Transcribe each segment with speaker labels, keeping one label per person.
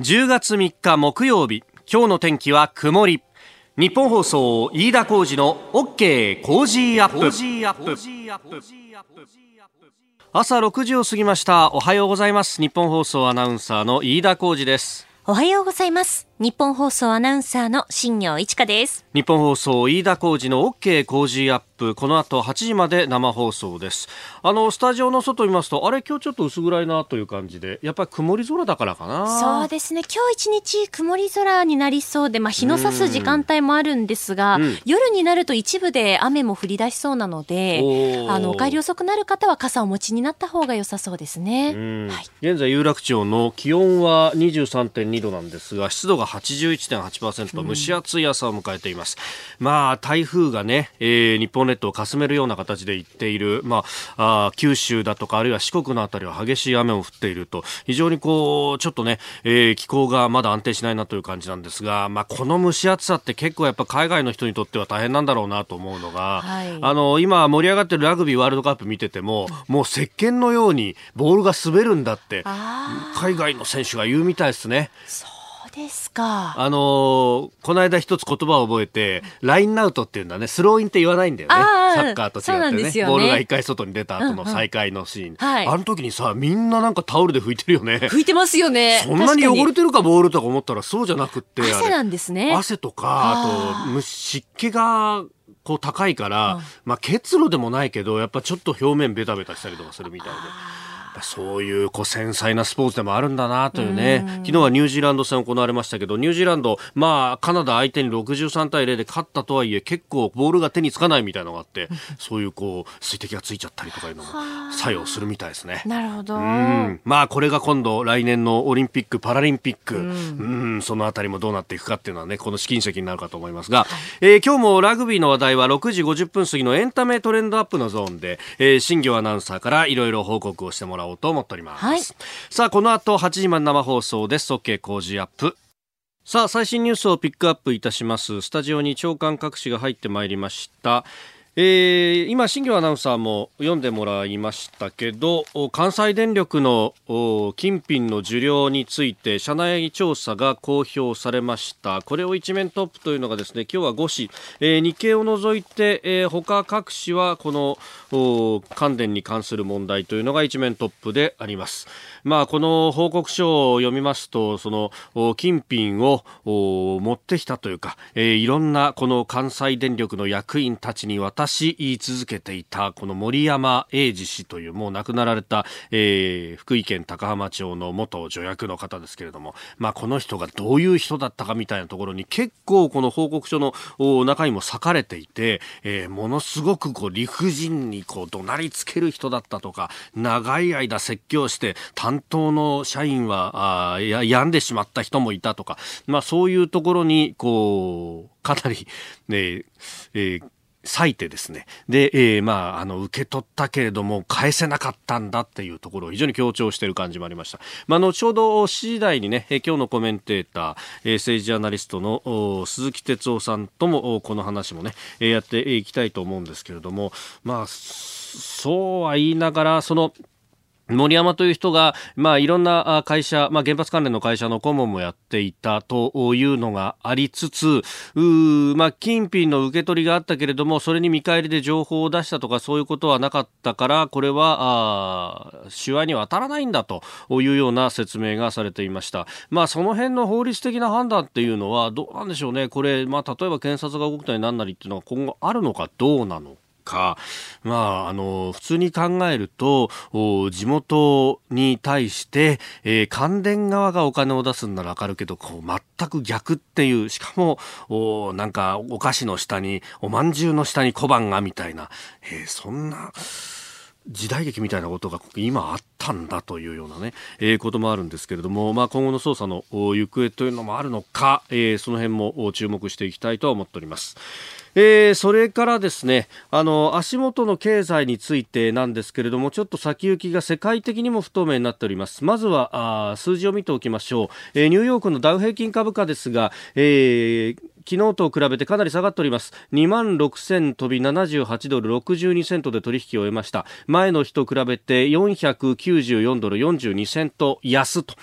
Speaker 1: 10月3日木曜日今日の天気は曇り。ニッポン放送飯田浩司の OK Cozy up。朝6時を過ぎました。おはようございます。ニッポン放送アナウンサーの飯田浩司です。
Speaker 2: おはようございますニッポン放送アナウンサーの新行市佳です。
Speaker 1: ニッポン放送飯田浩司の OK Cozy up。この後8時まで生放送です。あのスタジオの外見ますとあれ今日ちょっと薄暗いなという感じでやっぱり曇り空だからかな。
Speaker 2: そうですね。今日一日曇り空になりそうでまあ日の差す時間帯もあるんですが、うん、夜になると一部で雨も降り出しそうなのであのお帰り遅くなる方は傘をお持ちになった方が良さそうですね、
Speaker 1: はい、現在有楽町の気温は23.2度なんですが湿度が81.8%蒸し暑い朝を迎えています。まあ、台風がね、えー、日本列島をかすめるような形で行っている、まあ、あ九州だとか、あるいは四国のあたりは激しい雨も降っていると、非常にこう、ちょっとね、えー、気候がまだ安定しないなという感じなんですが、まあ、この蒸し暑さって結構やっぱ海外の人にとっては大変なんだろうなと思うのが、はい、あの、今盛り上がってるラグビーワールドカップ見てても、もう石鹸のようにボールが滑るんだって、海外の選手が言うみたいですね。
Speaker 2: ですか。
Speaker 1: あのー、この間一つ言葉を覚えて、ラインアウトっていうんだね、スローインって言わないんだよね。サッカーと違ってね、ね、ボールが一回外に出た後の再開のシーン。うんうんはい、あの時にさ、みんななんかタオルで拭いてるよね。
Speaker 2: 拭いてますよね。
Speaker 1: そんなに汚れてるかボールとか思ったらそうじゃなくて。
Speaker 2: 汗なんですね。
Speaker 1: 汗とか、あと、湿気が、こう高いから、まあ結露でもないけど、やっぱちょっと表面ベタベタしたりとかするみたいで。そういうこう繊細なスポーツでもあるんだなというね、昨日はニュージーランド戦行われましたけど、ニュージーランド、まあ、カナダ相手に63対0で勝ったとはいえ、結構ボールが手につかないみたいなのがあって、そういうこう、水滴がついちゃったりとかいうのも作用するみたいですね。
Speaker 2: なるほど。
Speaker 1: まあ、これが今度、来年のオリンピック・パラリンピック、うん、そのあたりもどうなっていくかっていうのはね、この試金石になるかと思いますが、はい、えー、今日もラグビーの話題は6時50分過ぎのエンタメトレンドアップのゾーンで、えー、新業アナウンサーからいろいろ報告をしてもらおうと思っております。はい、さあこの後8時まで生放送です。OK 工事アップ。さあ最新ニュースをピックアップいたします。スタジオに長官各紙が入ってまいりましたえー、今、新業アナウンサーも読んでもらいましたけど関西電力の金品の受領について社内調査が公表されましたこれを一面トップというのがですね今日は5紙、えー、日経を除いて、えー、他各紙はこの関電に関する問題というのが一面トップであります。まあ、この報告書を読みますと、その、金品を持ってきたというか、えー、いろんなこの関西電力の役員たちに渡し続けていた、この森山英二氏というもう亡くなられた、えー、福井県高浜町の元助役の方ですけれども、まあ、この人がどういう人だったかみたいなところに結構この報告書の中にも割かれていて、えー、ものすごくこう理不尽にこう怒鳴りつける人だったとか、長い間説教して、担当の社員は、あや、病んでしまった人もいたとか、まあそういうところに、こう、かなり、ね、えー割いてですね、で、えー、まあ、あの、受け取ったけれども、返せなかったんだっていうところを非常に強調している感じもありました。まあ、後ほど7時台にね、今日のコメンテーター、えー、政治ジャーナリストの鈴木哲夫さんとも、この話もね、えー、やっていきたいと思うんですけれども、まあ、そうは言いながら、その、森山という人が、まあ、いろんな会社、まあ、原発関連の会社の顧問もやっていたというのがありつつ、うまあ、金品の受け取りがあったけれども、それに見返りで情報を出したとか、そういうことはなかったから、これは、あ手話には当たらないんだというような説明がされていました。まあ、その辺の法律的な判断っていうのは、どうなんでしょうね。これ、まあ、例えば検察が動くたりなんなりっていうのは今後あるのかどうなのか、まあ、あの、普通に考えると、地元に対して、えー、関電側がお金を出すんならわかるけど、こう、全く逆っていう、しかも、おなんか、お菓子の下に、おまんじゅうの下に小判が、みたいな、えー、そんな、時代劇みたいなことが今あったんだというようなね、えー、こともあるんですけれども、まあ、今後の捜査の行方というのもあるのか、えー、その辺も注目していきたいと思っております。えー、それからですねあの足元の経済についてなんですけれどもちょっと先行きが世界的にも不透明になっておりますまずはあ数字を見ておきましょう、えー、ニューヨークのダウ平均株価ですが、えー昨日と比べてかなり下がっております。2万6000飛び78ドル62セントで取引を終えました。前の日と比べて494ドル42セント安と。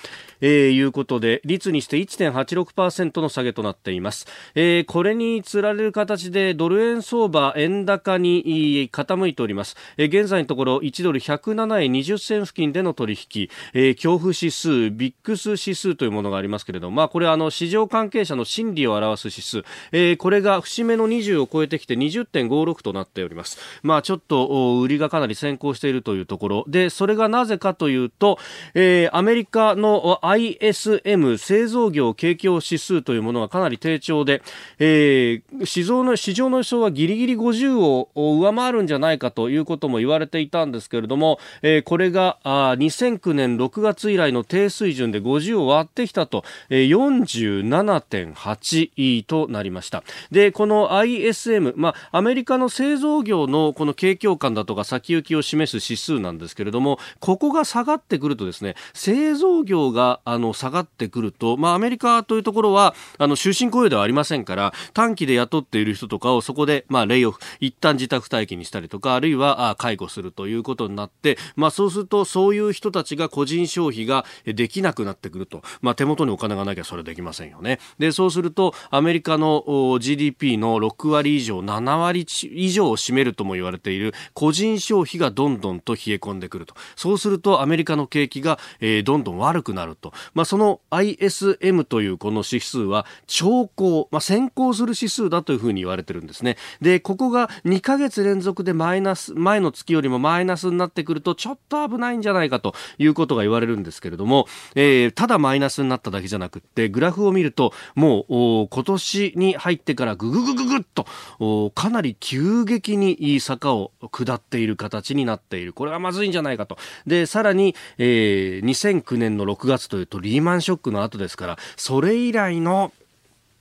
Speaker 1: えー、いうことで率にして1.86%の下げとなっています、えー、これにつられる形でドル円相場円高に傾いております、えー、現在のところ1ドル107円20銭付近での取引、えー、恐怖指数ビックス指数というものがありますけれども、まあ、これはあの市場関係者の心理を表す指数、えー、これが節目の20を超えてきて20.56となっております、まあ、ちょっと売りがかなり先行しているというところ。でそれがなぜかというと、えー、アメリカの ISM 製造業景況指数というものがかなり低調で、えー、市場の市場の予想はギリギリ50を上回るんじゃないかということも言われていたんですけれども、えー、これがあ2009年6月以来の低水準で50を割ってきたと、えー、47.8となりました。でこの ISM、まあ、アメリカの製造業のこの景況感だとか先行きを示す指数なんですけれどもここが下がってくるとですね製造業があの下がってくると、まあ、アメリカというところはあの終身雇用ではありませんから短期で雇っている人とかをそこで、まあ、レイオフ一旦自宅待機にしたりとかあるいはあ介護するということになって、まあ、そうするとそういう人たちが個人消費ができなくなってくると、まあ、手元にお金がなきゃそれできませんよね。でそうするとアメリカの GDP の6割以上7割以上を占めるとも言われている個人消費がどんどんと冷え込んでくると。そうするとアメリカの景気が、えー、どんどん悪くなると、まあ、その ISM というこの指数は兆候、まあ、先行する指数だというふうに言われてるんですね。で、ここが2ヶ月連続でマイナス、前の月よりもマイナスになってくるとちょっと危ないんじゃないかということが言われるんですけれども、えー、ただマイナスになっただけじゃなくってグラフを見るともう今年に入ってからぐぐぐぐぐっとかなり急激に坂を下っている形になっている。これはまずいんじゃないかと。で、さらに、えー、2009年の6月というとリーマンショックの後ですから、それ以来の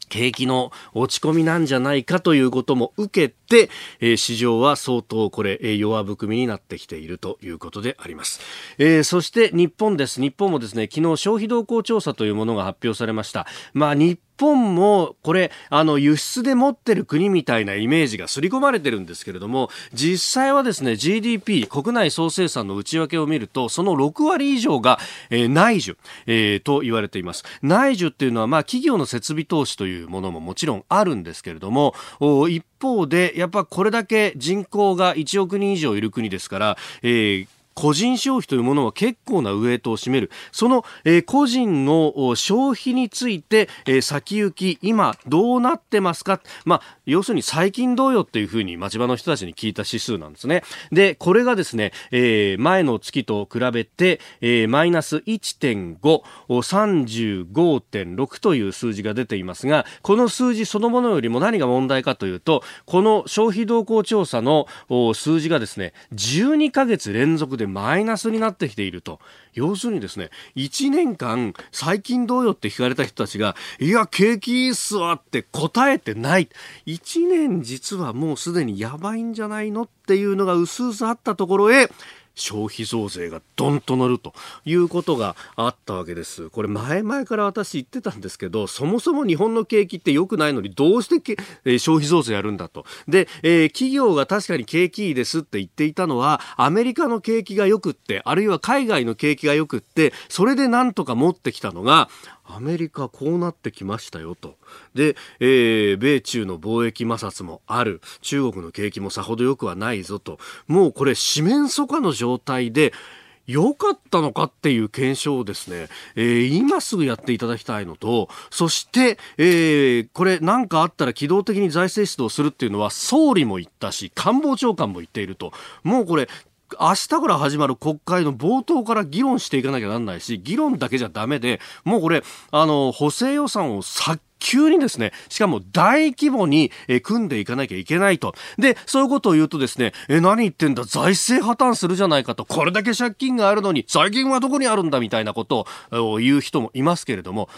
Speaker 1: 景気の落ち込みなんじゃないかということも受けて、えー、市場は相当これ、えー、弱含みになってきているということであります、えー、そして日本です。日本もですね昨日消費動向調査というものが発表されました。まあ日本もこれあの輸出で持ってる国みたいなイメージが刷り込まれてるんですけれども実際はですね GDP 国内総生産の内訳を見るとその6割以上が、えー、内需、えー、と言われています。内需っていうのはまあ企業の設備投資というものももちろんあるんですけれども一方でやっぱこれだけ人口が1億人以上いる国ですから、えー個人消費というものは結構なウエイトを占める。その、えー、個人の消費について、えー、先行き、今どうなってますか？まあ、要するに最近どうよっていうふうに町場の人たちに聞いた指数なんですね。で、これがですね、えー、前の月と比べて、えー、マイナス1.5、35.6という数字が出ていますが、この数字そのものよりも何が問題かというと、この消費動向調査の数字がですね、12ヶ月連続でマイナスになってきていると。要するにですね、1年間、最近どうよって聞かれた人たちが、いや、景気いいっすわって答えてない。1年実はもうすでにやばいんじゃないのっていうのが薄々あったところへ、消費増税がどんと乗るということがあったわけです。これ前々から私言ってたんですけど、そもそも日本の景気って良くないのにどうしてえ、消費増税やるんだと。で、えー、企業が確かに景気いいですって言っていたのは、アメリカの景気が良くって、あるいは海外の景気が良くって、それでなんとか持ってきたのが、アメリカこうなってきましたよと。で、えー、米中の貿易摩擦もある。中国の景気もさほど良くはないぞと。もうこれ四面楚歌の状態で、良かったのかっていう検証をですね、えー、今すぐやっていただきたいのと、そして、えー、これ何かあったら機動的に財政出動するっていうのは総理も言ったし、官房長官も言っていると。もうこれ、明日から始まる国会の冒頭から議論していかなきゃなんないし、議論だけじゃダメで、もうこれ、あの、補正予算を早急にですね、しかも大規模に、え組んでいかなきゃいけないと。で、そういうことを言うとですね、え、何言ってんだ、財政破綻するじゃないかと、これだけ借金があるのに、財源はどこにあるんだみたいなことを言う人もいますけれども、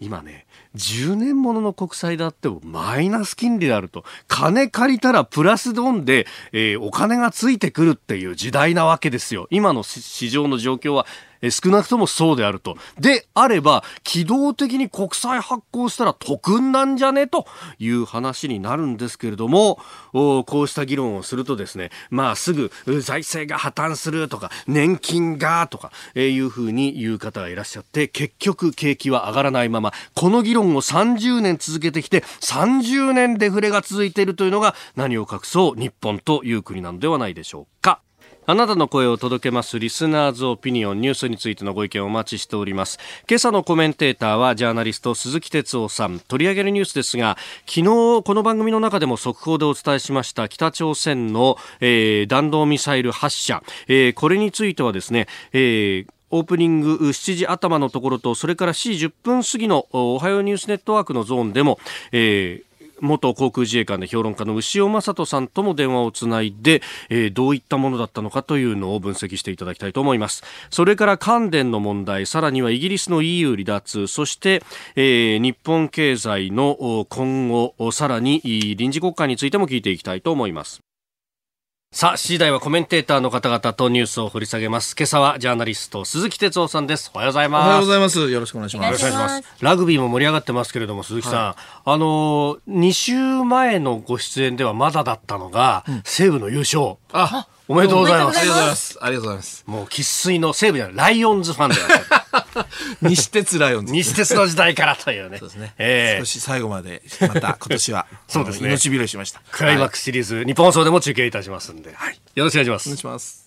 Speaker 1: 今ね、10年ものの国債であってもマイナス金利であると。金借りたらプラスドンで、えー、お金がついてくるっていう時代なわけですよ。今の市場の状況は少なくともそうであると。であれば、機動的に国債発行したら得なんじゃね？という話になるんですけれども、こうした議論をするとですね、まあすぐ財政が破綻するとか、年金がとか、えいうふうに言う方がいらっしゃって、結局景気は上がらないまま、この議論を30年続けてきて、30年デフレが続いているというのが何を隠そう日本という国なのではないでしょうか。あなたの声を届けますリスナーズオピニオンニュースについてのご意見をお待ちしております。今朝のコメンテーターはジャーナリスト鈴木哲夫さん。取り上げるニュースですが、昨日この番組の中でも速報でお伝えしました北朝鮮の、えー、弾道ミサイル発射、えー、これについてはですね、えーオープニング7時頭のところと、それから7時10分過ぎのおはようニュースネットワークのゾーンでも、えー、元航空自衛官で評論家の牛尾正人さんとも電話をつないで、えー、どういったものだったのかというのを分析していただきたいと思います。それから関電の問題さらにはイギリスの EU 離脱そして、えー、日本経済の今後さらに臨時国会についても聞いていきたいと思います。さあ、次第はコメンテーターの方々とニュースを掘り下げます。今朝はジャーナリスト、鈴木哲夫さんです。おはようございます。
Speaker 3: おはようございます。よろしくお願いします。よろしくお願いします。
Speaker 1: ラグビーも盛り上がってますけれども、鈴木さん、はい、あの、2週前のご出演ではまだだったのが、うん、西武の優勝。
Speaker 3: あ、
Speaker 1: おめでとうございます。
Speaker 3: ありがとうございます。ありがとうございます。
Speaker 1: もう生粋の西武じゃない、ライオンズファンで
Speaker 3: 西鉄ライオンズ。
Speaker 1: 西鉄の時代からというね。
Speaker 3: そうですね。えー、少し最後まで、また今年は、
Speaker 1: そうですね。
Speaker 3: 命拾いしました。
Speaker 1: クライマックスシリーズ、日本放送でも中継いたしますんで、はい。よろしくお願いします。
Speaker 3: お願いします。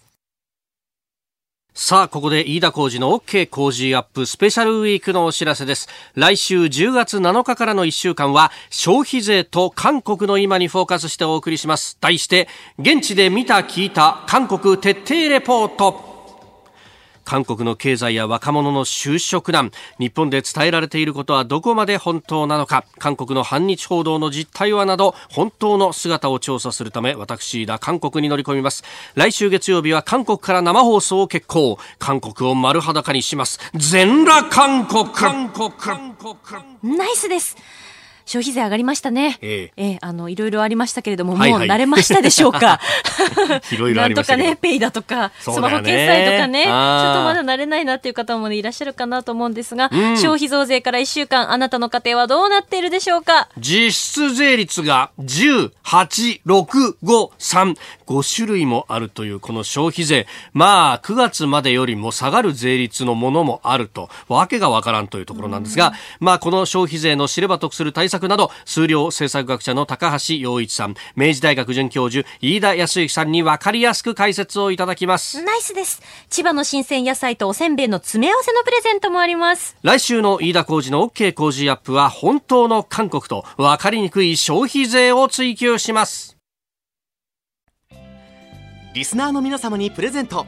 Speaker 1: さあ、ここで飯田工事の OK 工事アップスペシャルウィークのお知らせです。来週10月7日からの1週間は消費税と韓国の今にフォーカスしてお送りします。題して、現地で見た聞いた韓国徹底レポート。韓国の経済や若者の就職難。日本で伝えられていることはどこまで本当なのか。韓国の反日報道の実態はなど本当の姿を調査するため私だ韓国に乗り込みます。来週月曜日は韓国から生放送を決行。韓国を丸裸にします。全裸韓国韓国。韓国。
Speaker 2: ナイスです。消費税上がりましたね。ええ。えあの、いろいろありましたけれども、もう慣れましたでしょうか？
Speaker 1: いろいろありま
Speaker 2: したなんとかね、ペイだとか、スマホ決済とかね、ちょっとまだ慣れないなっていう方も、ね、いらっしゃるかなと思うんですが、うん、消費増税から1週間、あなたの家庭はどうなっているでしょうか？
Speaker 1: 実質税率が10、8、6、5、3、5種類もあるというこの消費税。まあ、9月までよりも下がる税率のものもあると、わけがわからんというところなんですが、まあ、この消費税の知れば得する対策策など数量政策学者の高橋洋一さん。明治大学准教授飯田康之さんに分かりやすく解説をいただきます。
Speaker 2: ナイスです。千葉の新鮮野菜とおせんべいの詰め合わせのプレゼントもあります。
Speaker 1: 来週の飯田浩二の OK 工事アップは本当の韓国と分かりにくい消費税を追求します。
Speaker 4: リスナーの皆様にプレゼント。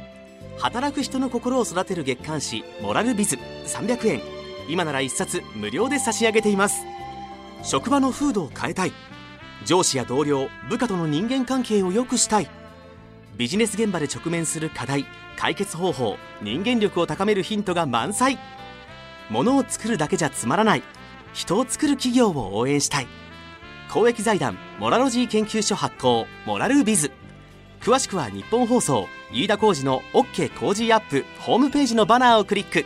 Speaker 4: 働く人の心を育てる月刊誌「モラルビズ」300円。今なら1冊無料で差し上げています職場の風土を変えたい。上司や同僚部下との人間関係を良くしたい。ビジネス現場で直面する課題解決方法人間力を高めるヒントが満載。ものを作るだけじゃつまらない。人を作る企業を応援したい。公益財団モラロジー研究所発行モラルビズ。詳しくは日本放送飯田浩二の OK 工事アップホームページのバナーをクリック。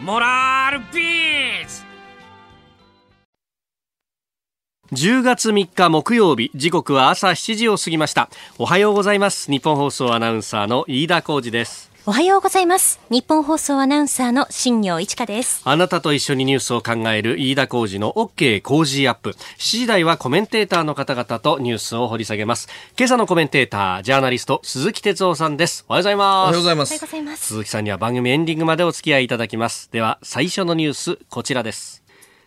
Speaker 1: モラルビズ!10月3日木曜日時刻は朝7時を過ぎました。おはようございます。日本放送アナウンサーの飯田浩二です。
Speaker 2: おはようございます。日本放送アナウンサーの新業一華です。
Speaker 1: あなたと一緒にニュースを考える飯田浩二の OK 工事アップ。7時台はコメンテーターの方々とニュースを掘り下げます。今朝のコメンテータージャーナリスト鈴木哲夫さんです。おはようございます。
Speaker 3: おはようござい
Speaker 2: ます。
Speaker 1: 鈴木さんには番組エンディングまでお付き合いいただきます。では最初のニュースこちらです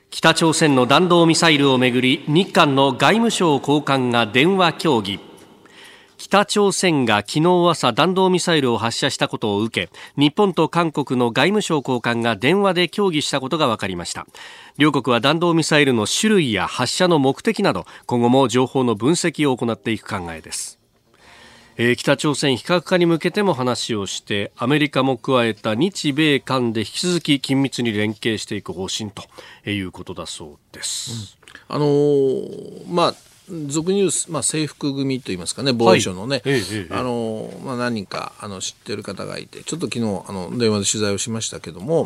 Speaker 1: 北朝鮮の弾道ミサイルをめぐり日韓の外務省高官が電話協議。北朝鮮が昨日朝弾道ミサイルを発射したことを受け日本と韓国の外務省高官が電話で協議したことが分かりました。両国は弾道ミサイルの種類や発射の目的など今後も情報の分析を行っていく考えです。えー、北朝鮮非核化に向けても話をしてアメリカも加えた日米韓で引き続き緊密に連携していく方針ということだそうです。
Speaker 3: うん、あのー、まあ俗に言う、まあ、制服組といいますかね、防衛省のね、あの、まあ、何人か、あの、知ってる方がいて、ちょっと昨日、あの、電話で取材をしましたけども、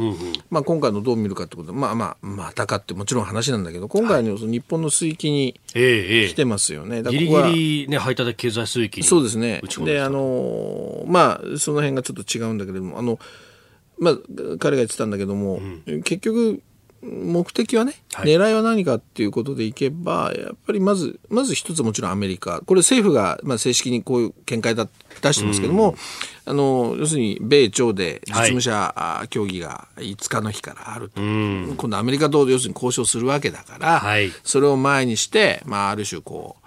Speaker 3: まあ、今回のどう見るかってことで、まあまあ、またかってもちろん話なんだけど、今回のその日本の水域に来てますよね。だか
Speaker 1: ギリ
Speaker 3: らここは
Speaker 1: ギリね、排他的経済水域に。
Speaker 3: そうですね。
Speaker 1: で
Speaker 3: あの、まあ、その辺がちょっと違うんだけれども、あの、まあ、彼が言ってたんだけども、結局、目的はね、
Speaker 1: はい。
Speaker 3: 狙いは何かっていうことでいけば、やっぱりまず、まず一つもちろんアメリカ。これ政府が、まあ、正式にこういう見解だ出してますけども、あの、要するに、米朝で実務者あ協議が5日の日からあると。今度アメリカと要するに交渉するわけだから、
Speaker 1: はい。
Speaker 3: それを前にして、まあ、ある種こ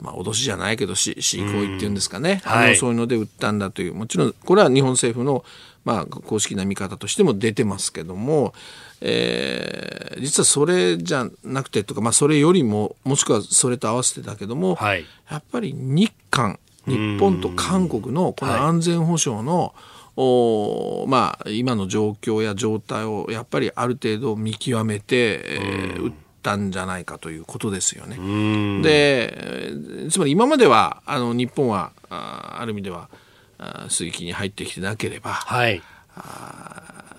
Speaker 3: う、まあ、脅しじゃないけど、し、飼育行為っていうんですかね。あ
Speaker 1: はい。
Speaker 3: のそういうので売ったんだという、もちろん、これは日本政府の、まあ、公式な見方としても出てますけども、えー実はそれじゃなくてとか、まあ、それよりも、もしくはそれと合わせてだけども、
Speaker 1: はい。
Speaker 3: やっぱり日韓、日本と韓国のこの安全保障の、おまあ、今の状況や状態をやっぱりある程度見極めて、えー打ったんじゃないかということですよね。で、えーつまり今まではあの日本はあある意味ではあ水域に入ってきてなければ、
Speaker 1: はい。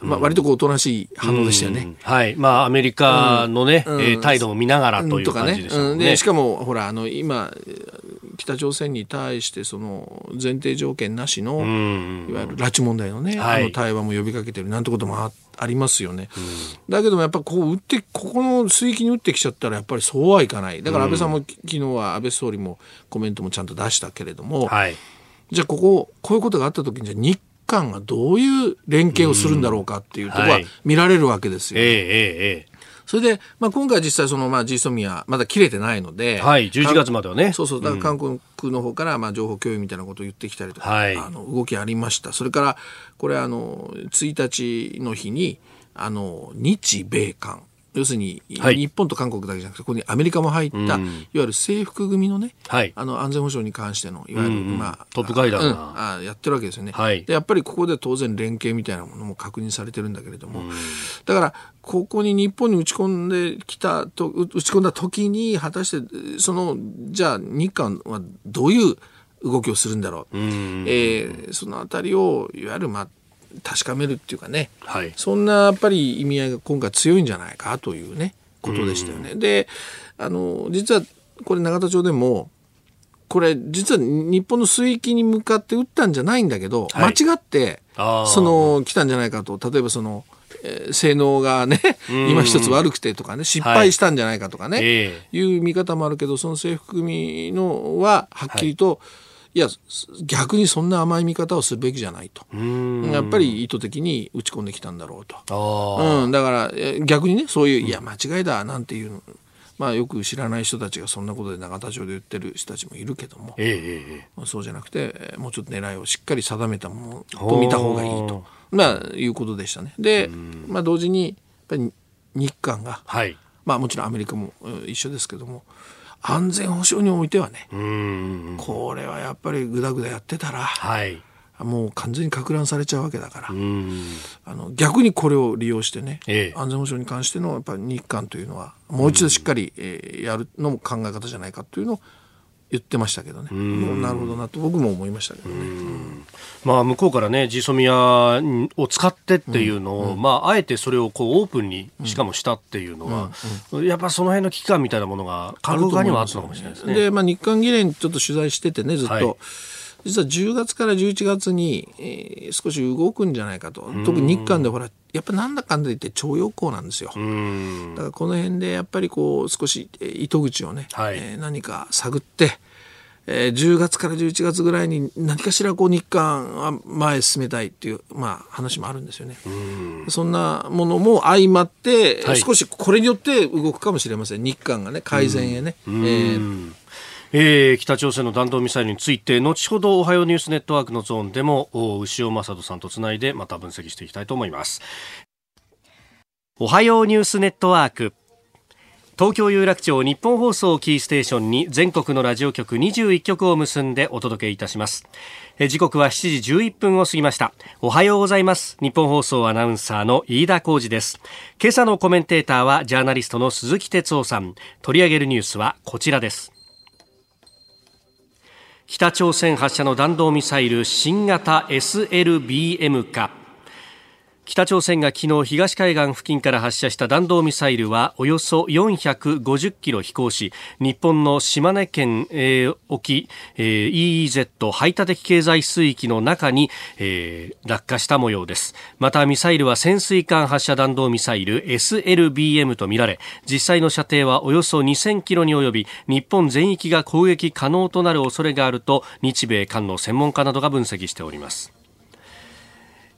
Speaker 3: まあ、割とこうおとなしい反応でしたよね。
Speaker 1: うん。はい。まあ、アメリカのね、
Speaker 3: うん。
Speaker 1: えー態度を見ながらという感じでし
Speaker 3: かもほらあの今えー北朝鮮に対してその前提条件なしの、
Speaker 1: うん
Speaker 3: いわゆる拉致問題のね、
Speaker 1: はい。
Speaker 3: あの対話も呼びかけてるなんてこともあありますよね、だけどもやっぱこう打ってここの水域に打ってきちゃったらやっぱりそうはいかない。だから安倍さんも、き昨日は安倍総理もコメントもちゃんと出したけれども、
Speaker 1: はい。
Speaker 3: じゃあこここういうことがあった時にじゃあ日韓がどういう連携をするんだろうかっていうところは
Speaker 1: はい
Speaker 3: 見られるわけですよ、
Speaker 1: ええ
Speaker 3: それで、まあ、今回実際その、まあ、ジーソミア、まだ切れてないので。
Speaker 1: はい11月まではね
Speaker 3: そうそう。だから韓国の方から、まあ、情報共有みたいなことを言ってきたりとか、
Speaker 1: はい
Speaker 3: あの、動きありました。それから、これ、あの、1日の日に、あの、日米韓。要するに、
Speaker 1: はい。
Speaker 3: 日本と韓国だけじゃなくて、ここにアメリカも入った、いわゆる制服組のね、
Speaker 1: はい。
Speaker 3: あの、安全保障に関しての、いわゆる、
Speaker 1: うんうん。
Speaker 3: まあ、
Speaker 1: トップ会談が。
Speaker 3: うん。あやってるわけですよね。
Speaker 1: はい。
Speaker 3: で、やっぱりここで当然連携みたいなものも確認されてるんだけれども、だから、ここに日本に打ち込んできたと、う打ち込んだ時に、果たして、その、じゃあ、日韓はどういう動きをするんだろう。えーそのあたりを、いわゆる、まあ、確かめるっていうかね、
Speaker 1: はい。
Speaker 3: そんなやっぱり意味合いが今回強いんじゃないかというね、ことでしたよね。で、あの、実は、これ永田町でも、これ実は日本の水域に向かって撃ったんじゃないんだけど、
Speaker 1: はい。
Speaker 3: 間違ってその来たんじゃないかと。例えばその、えー性能がね今一つ悪くてとかね失敗したんじゃないかとかね、
Speaker 1: え
Speaker 3: いう見方もあるけどその制服組のははっきりと、い、や逆にそんな甘い見方をするべきじゃないと。やっぱり意図的に打ち込んできたんだろうと。うん、だからえ逆にねそういう、いや間違いだなんていうまあよく知らない人たちがそんなことで永田町で言ってる人たちもいるけども、
Speaker 1: ええええ
Speaker 3: そうじゃなくてえーもうちょっと狙いをしっかり定めたものと見た方がいいと、まあ、いうことでしたね。で、まあ、同時にやっぱり日韓が、
Speaker 1: はい。
Speaker 3: まあ、もちろんアメリカもうん一緒ですけども安全保障においてはね、
Speaker 1: うん。
Speaker 3: これはやっぱりぐだぐだやってたら
Speaker 1: はい。
Speaker 3: もう完全にか乱されちゃうわけだから。
Speaker 1: うん。
Speaker 3: あの逆にこれを利用してね、
Speaker 1: ええ
Speaker 3: 安全保障に関してのやっぱり日韓というのはもう一度しっかり、えーやるのも考え方じゃないかというのを言ってましたけどね、なるほどなと僕も思いましたけどね。
Speaker 1: まあ、向こうからね、ジーソミアを使ってっていうのを、まあ、あえてそれをこうオープンに、しかもしたっていうのは、やっぱその辺の危機感みたいなものが、韓国側にはあったのかもしれないですね。
Speaker 3: で、まあ、日韓議連ちょっと取材しててねずっと、
Speaker 1: はい
Speaker 3: 実は10月から11月に、えー少し動くんじゃないかと特に日韓でほらやっぱなんだかんだ言って徴用工なんですよ。
Speaker 1: うん。
Speaker 3: だからこの辺でやっぱりこう少しえー糸口をね、
Speaker 1: はい
Speaker 3: えー何か探って、えー10月から11月ぐらいに何かしらこう日韓は前へ進めたいっていう、まあ、話もあるんですよね。そんなものも相まって、
Speaker 1: はい
Speaker 3: 少しこれによって動くかもしれません日韓がね改善へね。えー
Speaker 1: えー北朝鮮の弾道ミサイルについて後ほどおはようニュースネットワークのゾーンでも牛尾正人さんとつないでまた分析していきたいと思います。おはようニュースネットワーク。東京有楽町日本放送キーステーションに全国のラジオ局21局を結んでお届けいたします。時刻は7時11分を過ぎました。おはようございます。日本放送アナウンサーの飯田浩二です。今朝のコメンテーターはジャーナリストの鈴木哲夫さん。取り上げるニュースはこちらです。北朝鮮発射の弾道ミサイル新型 SLBM か。北朝鮮が昨日東海岸付近から発射した弾道ミサイルはおよそ450キロ飛行し日本の島根県、えー、沖、えー、EEZ 排他的経済水域の中に、えー、落下した模様です。またミサイルは潜水艦発射弾道ミサイル SLBM とみられ実際の射程はおよそ2000キロに及び日本全域が攻撃可能となる恐れがあると日米韓の専門家などが分析しております。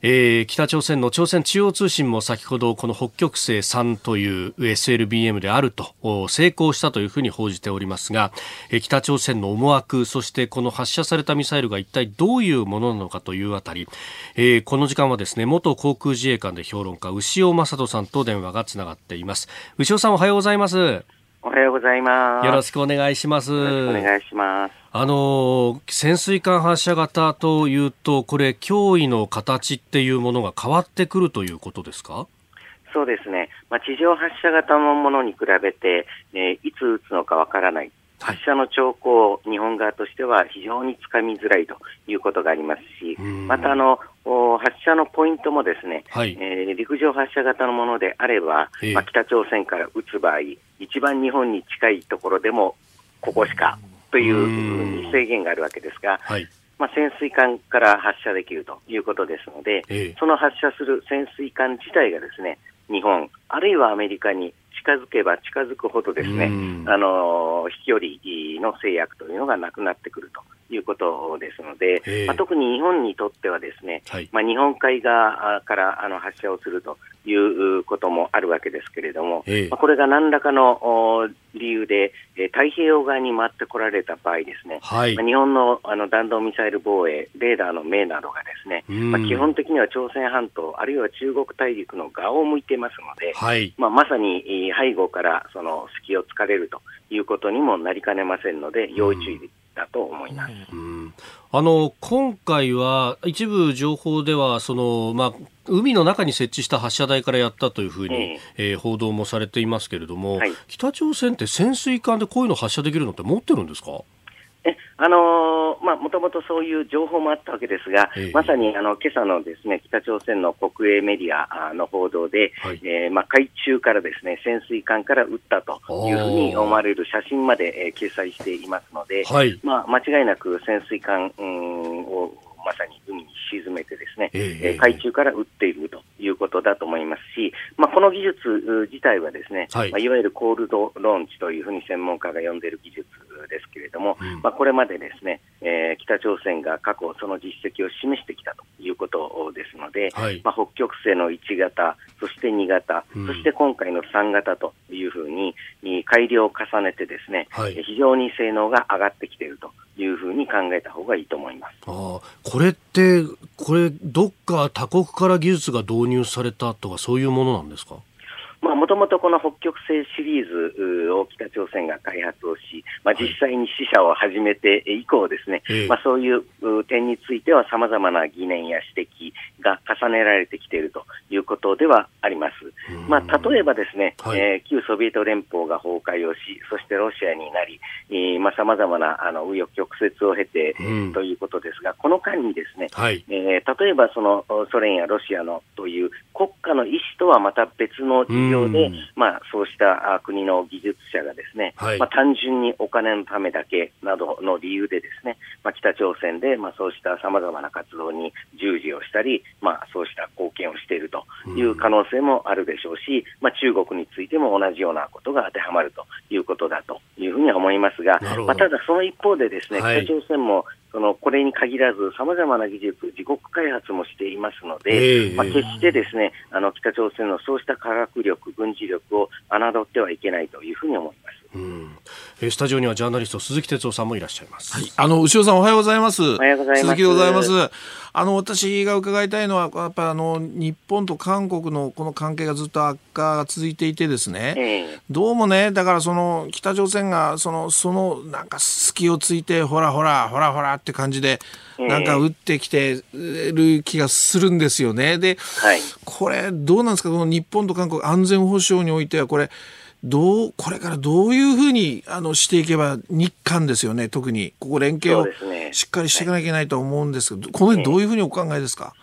Speaker 1: えー、北朝鮮の朝鮮中央通信も先ほどこの北極星3という SLBM であると成功したというふうに報じておりますが、えー、北朝鮮の思惑そしてこの発射されたミサイルが一体どういうものなのかというあたり、えー、この時間はですね元航空自衛官で評論家牛尾正人さんと電話がつながっています。牛尾さんおはようございます。
Speaker 5: おはようございます。
Speaker 1: よろしくお願いします。
Speaker 5: お願いします。
Speaker 1: あの、潜水艦発射型というと、これ、脅威の形っていうものが変わってくるということですか？
Speaker 5: そうですね。まあ、地上発射型のものに比べて、ね、いつ撃つのかわからない。発射の兆候、日本側としては非常につかみづらいということがありますし、またあの発射のポイントもですね、はい、えー、陸上発射型のものであれば、えー、まあ、北朝鮮から撃つ場合、一番日本に近いところでもここしかという制限があるわけですが、はい、まあ、潜水艦から発射できるということですので、えー、その発射する潜水艦自体がですね日本、あるいはアメリカに近づけば近づくほどですね、あの飛距離の制約というのがなくなってくるということですので、まあ、特に日本にとってはですね、はい、まあ、日本海側からあの発射をするということもあるわけですけれども、まあ、これが何らかの理由で、え太平洋側に回ってこられた場合ですね、はい、まあ、日本のあの弾道ミサイル防衛、レーダーの目などがですね、まあ、基本的には朝鮮半島、あるいは中国大陸の側を向いていますので、はい、まあ、まさに背後からその隙を突かれるということにもなりかねませんので、要注意だと思います。
Speaker 1: あの今回は一部情報ではその、まあ、海の中に設置した発射台からやったというふうに、え。えー、報道もされていますけれども、はい、北朝鮮って潜水艦でこういうの発射できるのって持ってるんですか？
Speaker 5: えあのー、まあ、もともとそういう情報もあったわけですが、えまさにあの今朝のですね北朝鮮の国営メディアの報道で、はい、えー、まあ、海中からですね潜水艦から撃ったというふうに思われる写真まで、えー、掲載していますので、はい、まあ、間違いなく潜水艦、うん、をまさに海に沈めてですね、えー、海中から撃っているということだと思いますし、まあ、この技術自体はですね、はい。まあ、いわゆるコールドローンチというふうに専門家が呼んでいる技術ですけれども、うん、まあ、これまでですね、えー、北朝鮮が過去その実績を示してきたということですので、はい、まあ、北極星の1型、そして2型、うん、そして今回の3型というふうに改良を重ねてですね、はい、非常に性能が上がってきているというふうに考えた方がいいと思います。
Speaker 1: あこれって、これ、どっか他国から技術が導入されたとか、そういうものなんですか？
Speaker 5: もともとこの北極星シリーズを北朝鮮が開発をし、まあ、実際に試射を始めて以降ですね、はい、まあ、そういう点については様々な疑念や指摘が重ねられてきているということではあります。まあ、例えばですね、はい、えー、旧ソビエト連邦が崩壊をし、そしてロシアになり、えー、まあ、様々なあの紆余曲折を経て、うん、ということですが、この間にですね、はい、えー、例えばそのソ連やロシアのという国家の意思とはまた別の事業で、まあ、そうした国の技術者がですね、はい、まあ、単純にお金のためだけなどの理由でですね、まあ、北朝鮮で、まあ、そうしたさまざまな活動に従事をしたり、まあ、そうした貢献をしているという可能性もあるでしょうし、まあ、中国についても同じようなことが当てはまるということだというふうには思いますが、まあ、ただその一方でですね、はい、北朝鮮もそのこれに限らず、さまざまな技術、自国開発もしていますので、えー、まあ、決してですねあの北朝鮮のそうした科学力、軍事力を侮ってはいけないというふうに思います。うん
Speaker 1: えスタジオにはジャーナリスト鈴木哲夫さんもいらっしゃいます。
Speaker 3: はい、あの牛尾さんおはようございます。お
Speaker 5: はようございます。
Speaker 3: 鈴木でございます。あの私が伺いたいのはやっぱあの日本と韓国のこの関係がずっと悪化が続いていてですね、えー、どうもねだからその北朝鮮がそのそのなんか隙をついてほらほらほらほらって感じでなんか打ってきてる気がするんですよね。で、はい、これどうなんですか？この日本と韓国安全保障においてはこれどう、これからどういうふうにあのしていけば、日韓ですよね、特に、ここ連携をしっかりしていかなきゃいけないと思うんですけど、この辺どういうふうにお考えですか？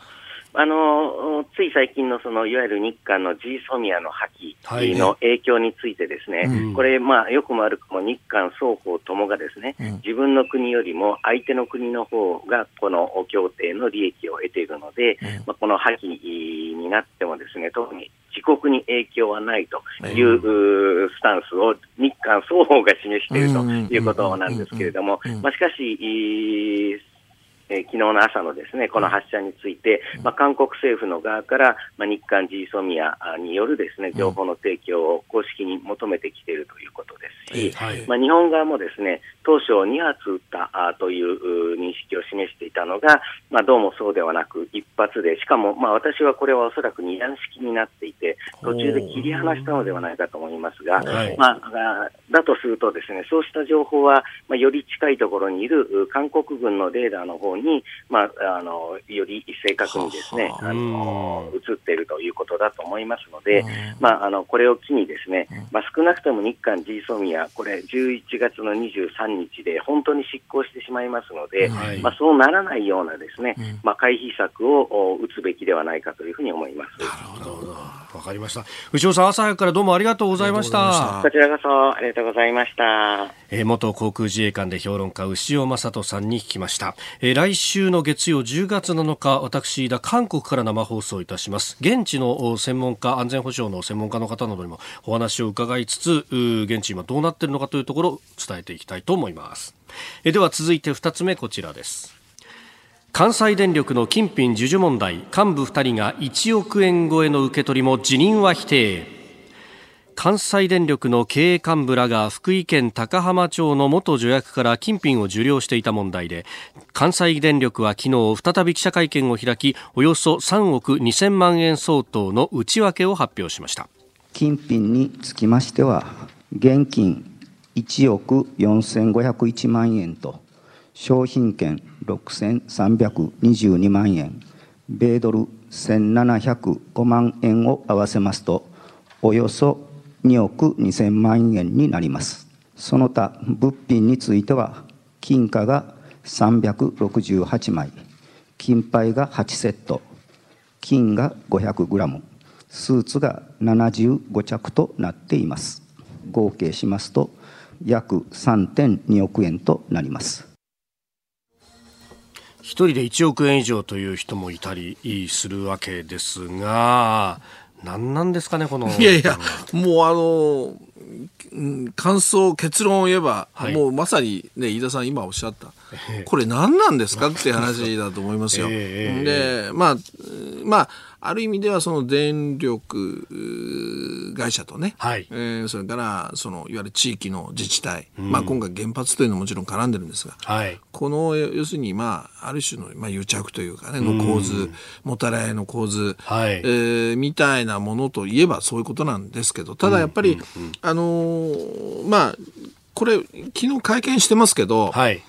Speaker 5: あのつい最近のそのいわゆる日韓の G ソミアの破棄の影響について、ですね、はいこれ、まあ、よくも悪くも日韓双方ともがですね、うん、自分の国よりも相手の国の方がこの協定の利益を得ているので、うん、まあ、この破棄になってもですね特に自国に影響はないというスタンスを日韓双方が示しているということなんですけれども、まあ、しかし、えー、昨日の朝のですねこの発射について、まあ、韓国政府の側から、まあ、日韓 G ソミアによるですね情報の提供を公式に求めてきているということですし、はい、まあ、日本側もですね当初2発撃ったあという認識を示していたのが、まあ、どうもそうではなく1発でしかも、まあ、私はこれはおそらく2段式になっていて途中で切り離したのではないかと思いますが、はい、まあ、だとするとですねそうした情報は、まあ、より近いところにいる韓国軍のレーダーの方に、まあ、あのより正確にですねあの映っているということだと思いますので、まあ、あのこれを機にですね、まあ、少なくとも日韓 G ソミアこれ11月の23日で本当に執行してしまいますので、はい、まあ、そうならないようなですね、うん、まあ、回避策を打つべきではないかというふうに思います。
Speaker 1: なるほどわかりました。内尾さん、朝早くからどうもありがとうございました。
Speaker 5: こちらこそありがとうございました。
Speaker 1: えー、元航空自衛官で評論家、牛尾正人さんに聞きました。えー、来来週の月曜10月7日、私、だ韓国から生放送いたします。現地の専門家、安全保障の専門家の方などにもお話を伺いつつ、現地今どうなっているのかというところを伝えていきたいと思います。え、では続いて2つ目こちらです。関西電力の金品授受問題幹部2人が1億円超えの受け取りも辞任は否定関西電力の経営幹部らが福井県高浜町の元助役から金品を受領していた問題で関西電力は昨日再び記者会見を開きおよそ3億2000万円相当の内訳を発表しました。
Speaker 6: 金品につきましては現金1億4501万円と商品券6322万円、米ドル1705万円を合わせますと、およそ2億2000万円になります。その他、物品については、金貨が368枚、金牌が8セット、金が500グラム、スーツが75着となっています。合計しますと、約3.2億円となります。
Speaker 1: 一人で1億円以上という人もいたりするわけですが、何なんですかね、この。
Speaker 3: いやいや、もうあの、感想、結論を言えば、はい、もうまさにね、飯田さん今おっしゃった、これ何なんですかって話だと思いますよ。で、まあ、まあ、ある意味ではその電力会社とね、はい、えー、それからそのいわゆる地域の自治体、うん、まあ、今回原発というのももちろん絡んでるんですが、はい、この要するに、まあ、ある種の、まあ、癒着というかねの構図、うん、もたれ合いの構図、はい、えー、みたいなものといえばそういうことなんですけどただやっぱり、うんうんうん、あのー、まあこれ昨日会見してますけど、はい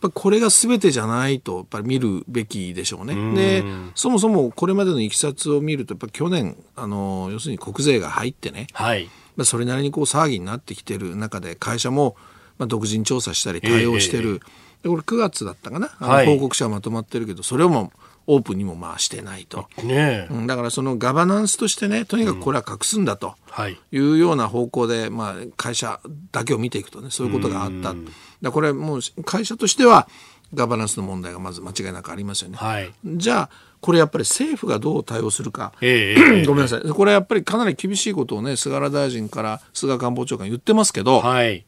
Speaker 3: ぱこれが全てじゃないとやっぱり見るべきでしょうね。でそもそもこれまでのいきさつを見るとやっぱ去年あの要するに国税が入ってね、はい、まあそれなりにこう騒ぎになってきてる中で会社もまあ独自に調査したり対応してる、えー、でこれ9月だったかな、はい、報告書はまとまってるけどそれをもオープンにもまあしてないと、ね、だからそのガバナンスとしてねとにかくこれは隠すんだとい。うような方向で、まあ、会社だけを見ていくとねそういうことがあった。だこれもう会社としてはガバナンスの問題がまず間違いなくありますよね。はい、じゃあこれやっぱり政府がどう対応するか、えー、ごめんなさい。これやっぱりかなり厳しいことをね菅原大臣から菅官房長官言ってますけど、はい、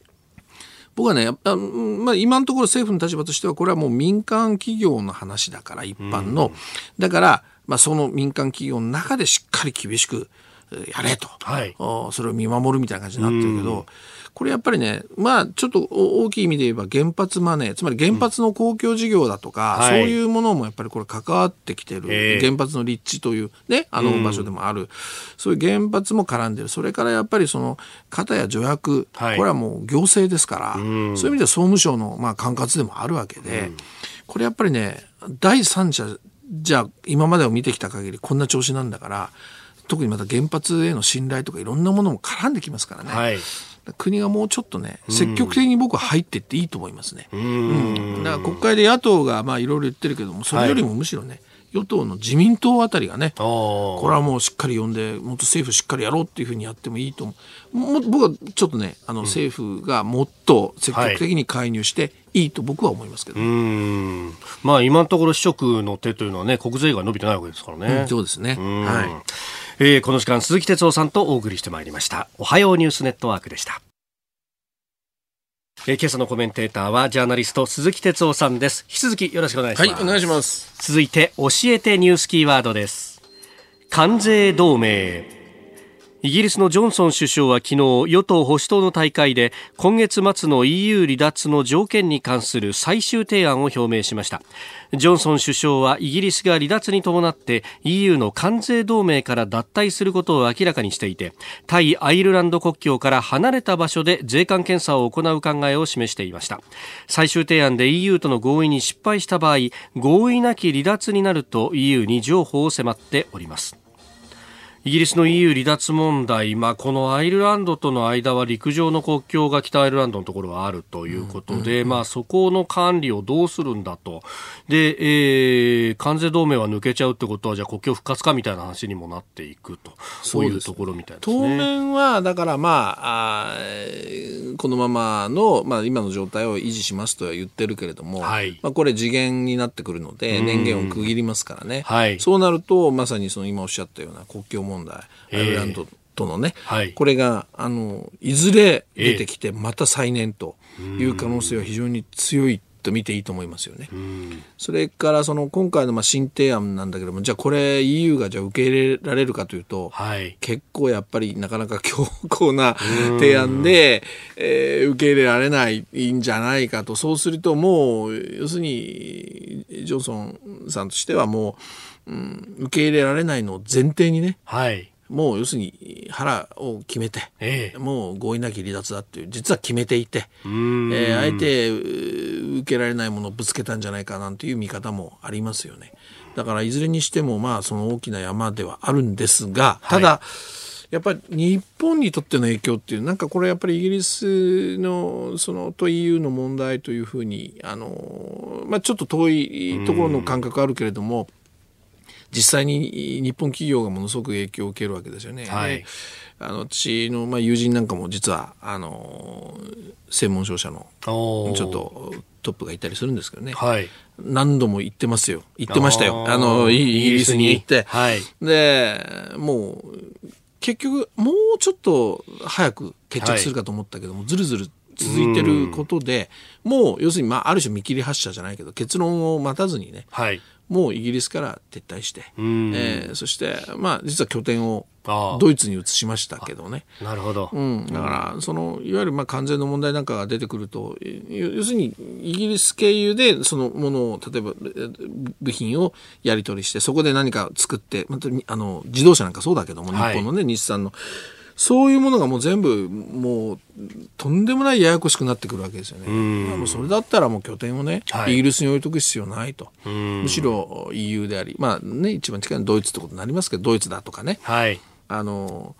Speaker 3: 僕はねあ、まあ、今のところ政府の立場としてはこれはもう民間企業の話だから一般の、うん、だから、まあ、その民間企業の中でしっかり厳しくやれと、はい、それを見守るみたいな感じになってるけど、うんこれやっぱりね、まあ、ちょっと大きい意味で言えば原発マネー、つまり原発の公共事業だとか、うん。そういうものもやっぱりこれ関わってきてる、原発の立地というね、あの場所でもある、うん、そういう原発も絡んでる。それからやっぱりその、方や助役、はい、これはもう行政ですから、うん、そういう意味では総務省のまあ管轄でもあるわけで、これやっぱりね、第三者、じゃあ今までを見てきた限りこんな調子なんだから、特にまた原発への信頼とかいろんなものも絡んできますからね。はい国がもうちょっとね、積極的に僕は入っていっていいと思いますね。うん、だから国会で野党がまあいろいろ言ってるけども、それよりもむしろね、与党の自民党あたりがね、これはもうしっかり呼んで、もっと政府しっかりやろうっていうふうにやってもいいと思う。も僕はちょっとね、あの政府がもっと積極的に介入して、いいと僕は思いますけど、
Speaker 1: うんまあ、今のところ、市職の手というのはね、国税が伸びてないわけですからね。
Speaker 3: うん、そうですね。はい。
Speaker 1: えー、この時間、鈴木哲夫さんとお送りしてまいりました。おはようニュースネットワークでした。えー、今朝のコメンテーターはジャーナリスト鈴木哲夫さんです。引き続きよろしくお願いします。
Speaker 3: はいお願いします。
Speaker 1: 続いて教えてニュースキーワードです。関税同盟イギリスのジョンソン首相は昨日与党保守党の大会で今月末の EU 離脱の条件に関する最終提案を表明しました。ジョンソン首相はイギリスが離脱に伴って EU の関税同盟から脱退することを明らかにしていて対アイルランド国境から離れた場所で税関検査を行う考えを示していました。最終提案で EU との合意に失敗した場合合意なき離脱になると EU に譲歩を迫っております。イギリスの EU 離脱問題、まあ、このアイルランドとの間は陸上の国境が北アイルランドのところはあるということで、まあ、そこの管理をどうするんだと。で、えー、関税同盟は抜けちゃうってことは、じゃあ国境復活かみたいな話にもなっていくと。そういうところみたいですね。
Speaker 3: 当面は、だからまあ、あこのままの、まあ、今の状態を維持しますとは言ってるけれども、はい、まあ、これ次元になってくるので、年限を区切りますからね。はい、そうなると、まさにその今おっしゃったような国境問題、アイルランドとのね、はい、これがあのいずれ出てきて、また再燃という可能性は非常に強いと見ていいと思いますよね。それからその今回のまあ新提案なんだけどもじゃあこれ EU がじゃあ受け入れられるかというと、はい、結構やっぱりなかなか強硬な提案で、えー、受け入れられないんじゃないかと。そうするともう要するにジョンソンさんとしてはもう、うん、受け入れられないのを前提にね、はい、もう要するに腹を決めて、ええ、もう合意なき離脱だっていう実は決めていて、えー、あえて受けられないものをぶつけたんじゃないかなんていう見方もありますよね。だからいずれにしてもまあその大きな山ではあるんですがただ、はい、やっぱり日本にとっての影響っていうなんかこれやっぱりイギリスのそのと EU の問題というふうにあの、まあ、ちょっと遠いところの感覚あるけれども。実際に日本企業がものすごく影響を受けるわけですよね。はい、あの私の、まあ、友人なんかも実はあの専門商社のちょっとトップがいたりするんですけどね、はい、何度も行ってますよ。行ってましたよ。あのイギリスに。行って、はい、でもう結局もうちょっと早く決着するかと思ったけども、はい、ずるずる続いてることで、もう要するに、まあ、ある種見切り発車じゃないけど結論を待たずにね、はい、もうイギリスから撤退して、えー、そして、まあ、実は拠点をドイツに移しましたけどね。
Speaker 1: なるほど。
Speaker 3: うん。だから、その、いわゆる、まあ、関税の問題なんかが出てくると、要するに、イギリス経由で、そのものを、例えば、部品をやり取りして、そこで何か作って、また、あの、自動車なんかそうだけども、日本のね、日産の。そういうものがもう全部もうとんでもないややこしくなってくるわけですよね。もうそれだったらもう拠点をね、はい、イギリスに置いとく必要ないと。むしろ EU であり、まあね、一番近いのはドイツってことになりますけど、ドイツだとかね。はい、あの、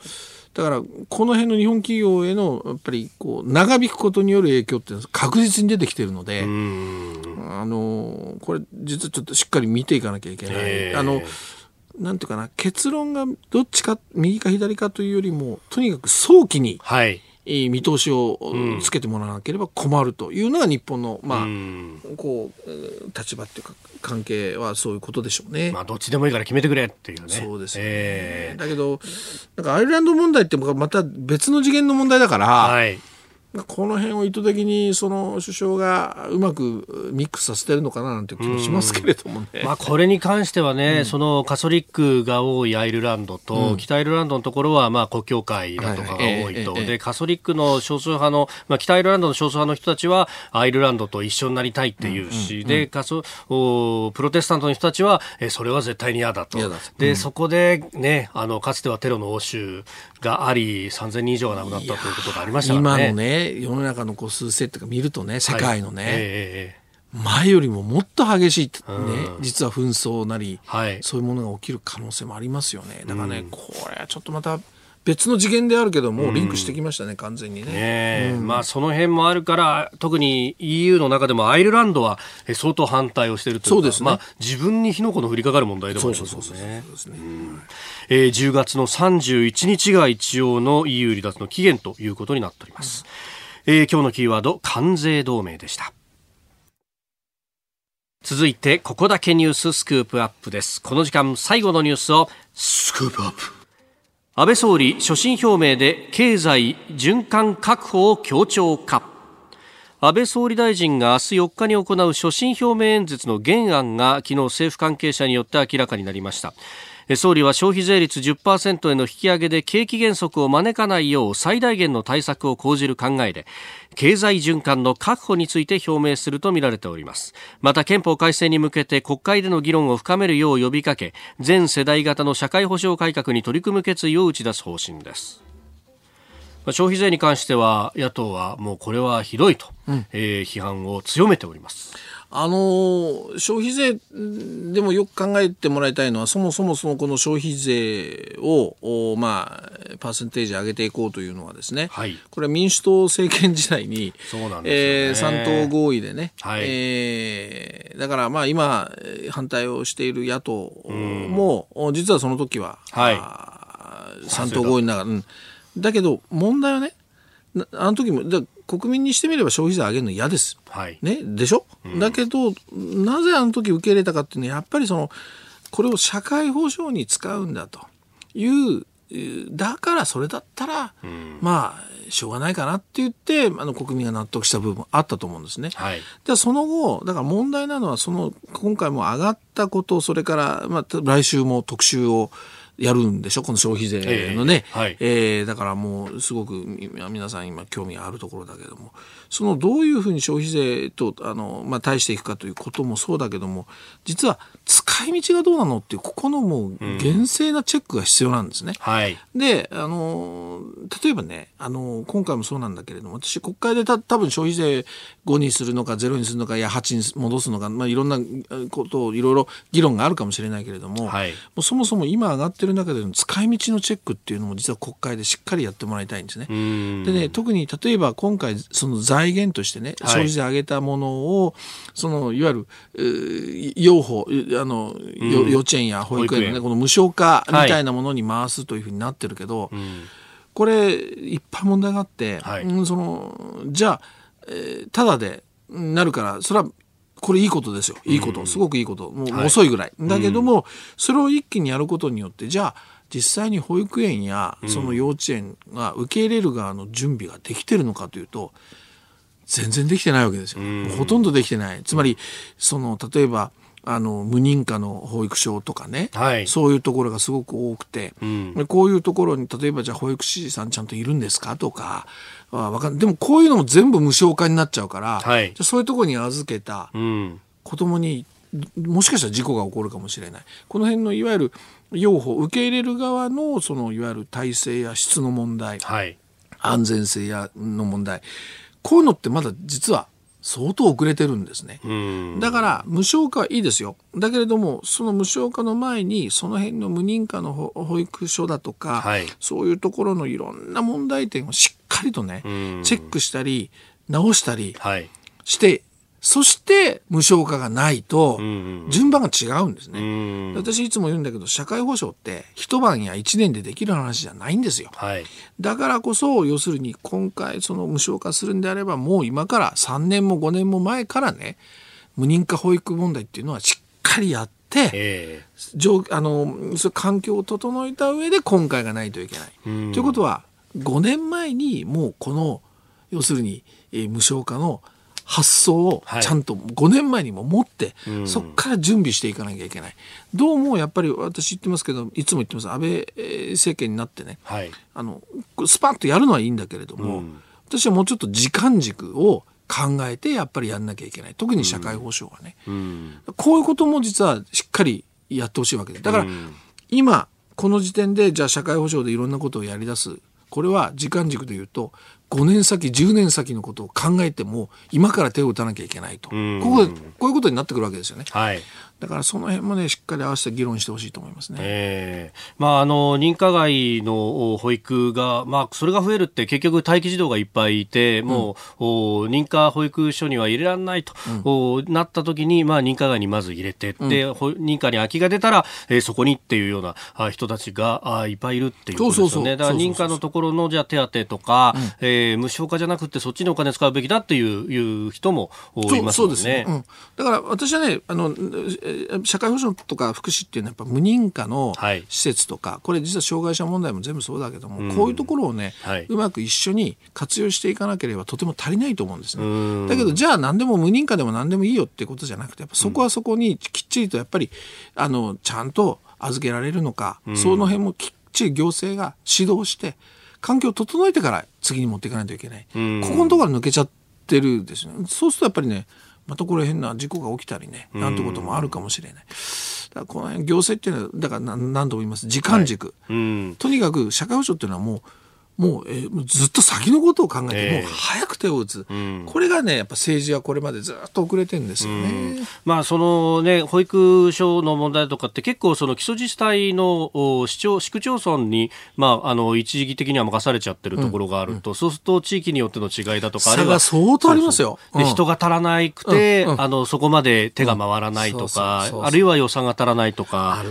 Speaker 3: だからこの辺の日本企業へのやっぱりこう長引くことによる影響って確実に出てきてるので、あの、これ実はちょっとしっかり見ていかなきゃいけない。あの、なんていうかな、結論がどっちか、右か左かというよりも、とにかく早期に、はい。見通しをつけてもらわなければ困るというのが日本の、まあ、こう、立場っていうか、関係はそういうことでしょうね。
Speaker 1: まあ、どっちでもいいから決めてくれっていうね。
Speaker 3: そうですね。えー、だけど、なんかアイルランド問題ってまた別の次元の問題だから、はい。この辺を意図的にその首相がうまくミックスさせてるのかななんて気もしますけれどもね。
Speaker 1: まあ、これに関してはね、うん、そのカソリックが多いアイルランドと、うん、北アイルランドのところはまあ国境会だとかが多いと、でカソリックの少数派の、まあ、北アイルランドの少数派の人たちはアイルランドと一緒になりたいっていうし、でカソおプロテスタントの人たちはえそれは絶対に嫌だと。で、そこでねあのかつてはテロの応酬があり3000人以上が亡くなったということがありましたからね。
Speaker 3: 世の中の個数制っていうか見るとね世界のね、はいえー、前よりももっと激しい、ね、実は紛争なり、
Speaker 1: はい、
Speaker 3: そういうものが起きる可能性もありますよね。だからね、うん、これはちょっとまた別の次元であるけども、リンクしてきましたね、うん、完全にね。
Speaker 1: ねうん、まあ、その辺もあるから、特に EU の中でもアイルランドは相当反対をしているという
Speaker 3: そうです、ね、まあ、
Speaker 1: 自分に火の粉の降りかかる問題でもありますね。えー、10月の31日が一応の EU 離脱の期限ということになっております。うん、えー、今日のキーワード、関税同盟でした。続いて、ここだけニューススクープアップです。この時間、最後のニュースを、スクープアップ。安倍総理所信表明で経済循環確保を強調か。安倍総理大臣が明日4日に行う所信表明演説の原案が昨日政府関係者によって明らかになりました。総理は消費税率10%への引き上げで景気減速を招かないよう最大限の対策を講じる考えで経済循環の確保について表明するとみられております。また憲法改正に向けて国会での議論を深めるよう呼びかけ全世代型の社会保障改革に取り組む決意を打ち出す方針です。消費税に関しては野党はもうこれはひどいと、うん、えー、批判を強めております
Speaker 3: あの消費税でもよく考えてもらいたいのはそもそもそのこの消費税をまあパーセンテージ上げていこうというのはですね、
Speaker 1: はい、
Speaker 3: これは民主党政権時代に
Speaker 1: そうなんです
Speaker 3: よ、ね、えー、3党合意でね、はい、えー、だからまあ今反対をしている野党も、実はその時は、
Speaker 1: はい、
Speaker 3: 3党合意の中、うん、だけど問題はねあの時も国民にしてみれば消費税上げるの嫌です。
Speaker 1: はい、
Speaker 3: ね、でしょ、うん、だけどなぜあの時受け入れたかっていうのはやっぱりそのこれを社会保障に使うんだというだからそれだったら、うん、まあしょうがないかなって言ってあの国民が納得した部分あったと思うんですね。
Speaker 1: はい、
Speaker 3: でその後だから問題なのはその今回も上がったことそれから、まあ、来週も特集をやるんでしょ？この消費税のね、
Speaker 1: えーはい、
Speaker 3: えー、だからもうすごく皆さん今興味があるところだけどもそのどういうふうに消費税とあの、まあ、対していくかということもそうだけども実は使い道がどうなのっていうここのもう厳正なチェックが必要なんですね。
Speaker 1: うんはい、
Speaker 3: であの例えばねあの今回もそうなんだけれども私国会でた多分消費税5にするのか0にするのかいや8に戻すのか、まあ、いろんなことをいろいろ議論があるかもしれないけれども
Speaker 1: はい、も
Speaker 3: うそもそも今上がってる中での使い道のチェックっていうのも実は国会でしっかりやってもらいたいんですね。でね特に例えば今回その財源としてね消費税上げたものを、そのいわゆる養護あの、幼稚園や保育園のねこの無償化みたいなものに回すというふうになってるけど、
Speaker 1: はい、
Speaker 3: これいっぱい問題があって、
Speaker 1: はい、う
Speaker 3: ん、そのじゃあ、えー、ただでなるからそれはこれいいことですよ。いいこと、すごくいいこと。もう遅いぐらい、だけども、それを一気にやることによってじゃあ実際に保育園やその幼稚園が受け入れる側の準備ができてるのかというと全然できてないわけですよ。ほとんどできてない。つまりその例えばあの無認可の保育所とかね、
Speaker 1: はい、
Speaker 3: そういうところがすごく多くて、
Speaker 1: うん、
Speaker 3: こういうところに例えばじゃあ保育士さんちゃんといるんですかとかわかんでもこういうのも全部無償化になっちゃうから、
Speaker 1: はい、じ
Speaker 3: ゃそういうところに預けた子供に、もしかしたら事故が起こるかもしれない。この辺のいわゆる養護受け入れる側のそのいわゆる体制や質の問題、
Speaker 1: はい、
Speaker 3: 安全性やの問題こういうのってまだ実は相当遅れてるんですね。だから無償化はいいですよ。だけれどもその無償化の前にその辺の無認可の保育所だとか、
Speaker 1: はい、
Speaker 3: そういうところのいろんな問題点をしっかりとねチェックしたり直したりして、そして無償化がないと順番が違うんですね。私いつも言うんだけど社会保障って一晩や一年でできる話じゃないんですよ。
Speaker 1: はい、
Speaker 3: だからこそ要するに今回その無償化するんであればもう今から3年も5年も前からね無認可保育問題っていうのはしっかりやって、
Speaker 1: え
Speaker 3: ー、あのそ環境を整えた上で今回がないといけない。ということは5年前にもうこの要するに、えー、無償化の発想をちゃんと5年前にも持って、はい、そこから準備していかなきゃいけない。どうもやっぱり私言ってますけど、いつも言ってます。安倍政権になってね、
Speaker 1: はい、
Speaker 3: あの、スパッとやるのはいいんだけれども、うん、私はもうちょっと時間軸を考えてやっぱりやんなきゃいけない。特に社会保障はね。
Speaker 1: うん、
Speaker 3: こういうことも実はしっかりやってほしいわけです。だから、今、この時点でじゃあ社会保障でいろんなことをやり出すこれは時間軸で言うと5年先10年先のことを考えても今から手を打たなきゃいけないと。こここういうことになってくるわけですよね。
Speaker 1: はい
Speaker 3: だからその辺もね、しっかり合わせて議論してほしいと思いますね。
Speaker 1: えー、まあ、あの、認可外の保育が、まあ、それが増えるって結局待機児童がいっぱいいて、もう、うん、認可保育所には入れられないと、うん、なった時に、まあ、認可外にまず入れて、うん、で、認可に空きが出たら、えー、そこにっていうような人たちがあいっぱいいるっていうことですよね。だから認可のところの、じゃ手当とか、うん、えー、無償化じゃなくてそっちにお金使うべきだっていういう人もいますよね。そうですね、
Speaker 3: うん。だから私はね、あの、社会保障とか福祉っていうのはやっぱ無認可の施設とか、はい、これ実は障害者問題も全部そうだけども、うん、こういうところをね、はい、うまく一緒に活用していかなければとても足りないと思うんですね。だけどじゃあ何でも無認可でも何でもいいよってことじゃなくてやっぱそこはそこにきっちりとやっぱりあのちゃんと預けられるのか、うん、その辺もきっちり行政が指導して環境を整えてから次に持っていかないといけない。ここのところ抜けちゃってるですね。そうするとやっぱりねまたこれ変な事故が起きたりね、なんてこともあるかもしれない。だからこの辺行政っていうのは、だから何度も言います、時間軸、はい、とにかく社会保障っていうのはもう、もう,、えー、ずっと先のことを考えて、もう早く手を打つ、うん、これがね、やっぱ政治はこれまでずっと遅れてるんですよね、うん、
Speaker 1: まあ、そのね、保育所の問題とかって、結構、その基礎自治体の市町市区町村に、まあ、あの一時的には任されちゃってるところがあると、うん、そうすると地域によっての違いだとか、
Speaker 3: あるいは相当ありますよ。
Speaker 1: で人が足らなくて、あのそこまで手が回らないとか、あるいは予算が足らないとか。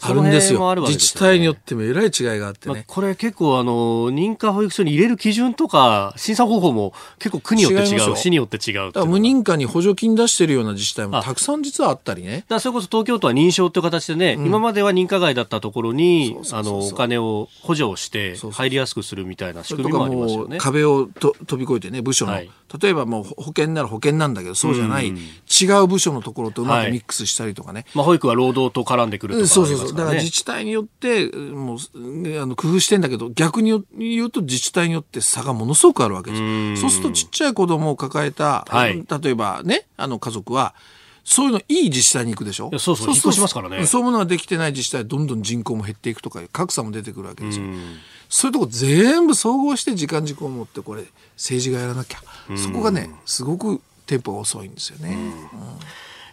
Speaker 1: ある
Speaker 3: んですよ。すね、自治体によってもえらい違いがあってね。まあ、
Speaker 1: これ結構あの、認可保育所に入れる基準とか、審査方法も結構区によって違う、市によって違う
Speaker 3: 無認可に補助金出してるような自治体もたくさん実はあったりね。
Speaker 1: だそれこそ東京都は認証という形でね、うん、今までは認可外だったところに、あの、お金を補助をして入りやすくするみたいな仕組みもありますよね。
Speaker 3: 壁をと飛び越えてね、部署の、はい、例えばもう保険なら保険なんだけど、そうじゃない、うん、違う部署のところとうまくミックスしたりとかね。はい、
Speaker 1: まあ保育は労働と絡んでくるとか、ね、
Speaker 3: そうそうそう。だから自治体によってもうあの工夫してんだけど逆に言うと自治体によって差がものすごくあるわけです。そうするとちっちゃい子供を抱えた、はい、例えばねあの家族はそういうのいい自治体に行くでしょ？
Speaker 1: そうそうそうしますからね。
Speaker 3: そういうものができてない自治体どんどん人口も減っていくとか格差も出てくるわけですよ。そういうとこ全部総合して時間軸を持ってこれ政治がやらなきゃ。そこがねすごくテンポが遅いんですよね。うん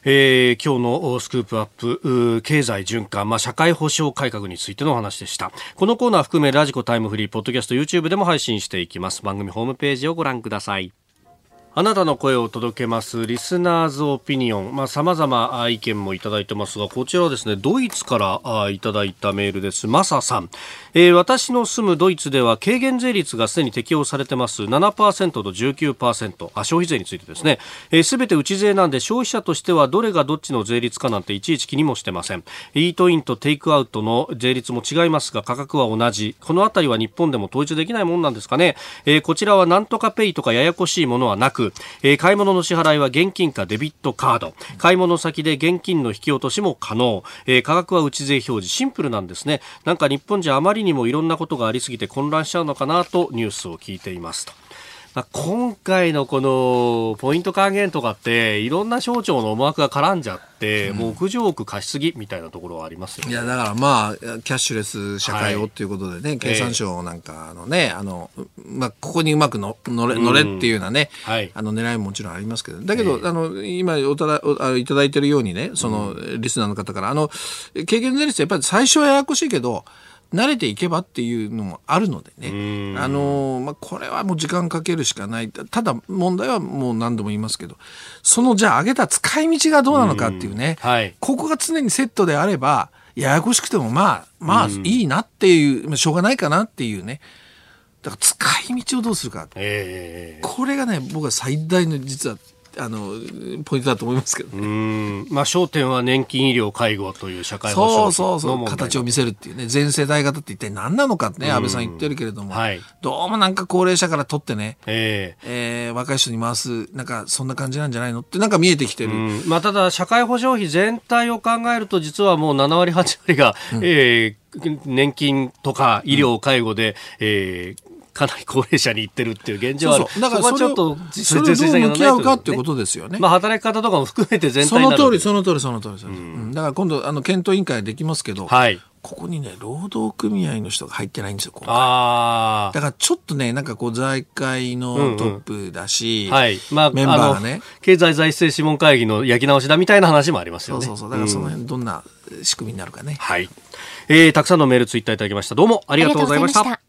Speaker 1: えー、今日のスクープアップ経済循環、まあ、社会保障改革についてのお話でした。このコーナー含めラジコタイムフリーポッドキャスト YouTube でも配信していきます。番組ホームページをご覧ください。あなたの声を届けますリスナーズオピニオン、まあ、様々意見もいただいてますが、こちらはですね、ドイツからいただいたメールです。マサさん。えー、私の住むドイツでは軽減税率がすでに適用されてます。7%と19%あ消費税についてですね。すべ、ー、て内税なんで消費者としてはどれがどっちの税率かなんていちいち気にもしてません。イートインとテイクアウトの税率も違いますが価格は同じ。このあたりは日本でも統一できないもんなんですかね、えー、こちらはなんとかペイとかややこしいものはなく、えー、買い物の支払いは現金かデビットカード。買い物先で現金の引き落としも可能、えー、価格は内税表示。シンプルなんですね。なんか日本じゃあまりにもいろんなことがありすぎて混乱しちゃうのかなとニュースを聞いていますと。まあ、今回のこのポイント還元とかっていろんな省庁の思惑が絡んじゃって、うん、もう屋上区貸しすぎみたいなところはありますよ、ね、
Speaker 3: いやだからまあキャッシュレス社会をっていうことでね、はい、経産省なんかのね、あのまあ、ここにうまくの乗れ乗れっていうようなね、うんはい、あの狙いももちろんありますけどだけど、えー、あの今おただおいただいてるようにねそのリスナーの方からあの軽減税率やっぱり最初はややこしいけど慣れていけばっていうのもあるのでね、あのまあ、これはもう時間かけるしかない。ただ問題はもう何度も言いますけど、そのじゃあ上げた使い道がどうなのかっていうね、はい、ここが常にセットであれば、ややこしくてもまあ、まあいいなっていう、しょうがないかなっていうね。だから使い道をどうするか。えー、これがね、僕は最大の実はあのポイントだと思いますけどね。
Speaker 1: まあ焦点は年金医療介護という社会保障
Speaker 3: そうそうそう。形を見せるっていうね。全世代型って一体何なのかってね安倍さん言ってるけれども、はい、どうもなんか高齢者から取ってね、えー、えー、若い人に回すなんかそんな感じなんじゃないのってなんか見えてきてる。
Speaker 1: まあただ社会保障費全体を考えると実はもう7割8割が、うん、えー年金とか医療、介護で、えー、かなり高齢者に行ってるっていう現状は
Speaker 3: そうそうだからそこはちょっとそれをどう向き合うかっていうことですよね。
Speaker 1: まあ働き方とかも含めて全体
Speaker 3: その通りその通りその通りその通り、うん、だから今度あの検討委員会できますけど、はい、ここにね、労働組合の人が入ってないんですよ、今回
Speaker 1: あ
Speaker 3: だからちょっとね、なんかこう、財界のトップだし、
Speaker 1: あ。はい。まあ、
Speaker 3: メンバーがね。
Speaker 1: 経済財政諮問会議の焼き直しだみたいな話もありますよね。
Speaker 3: そうそうそう。だからその辺どんな仕組みになるかね。
Speaker 1: はい。えー、たくさんのメールツイッターいただきました。どうもありがとうございました。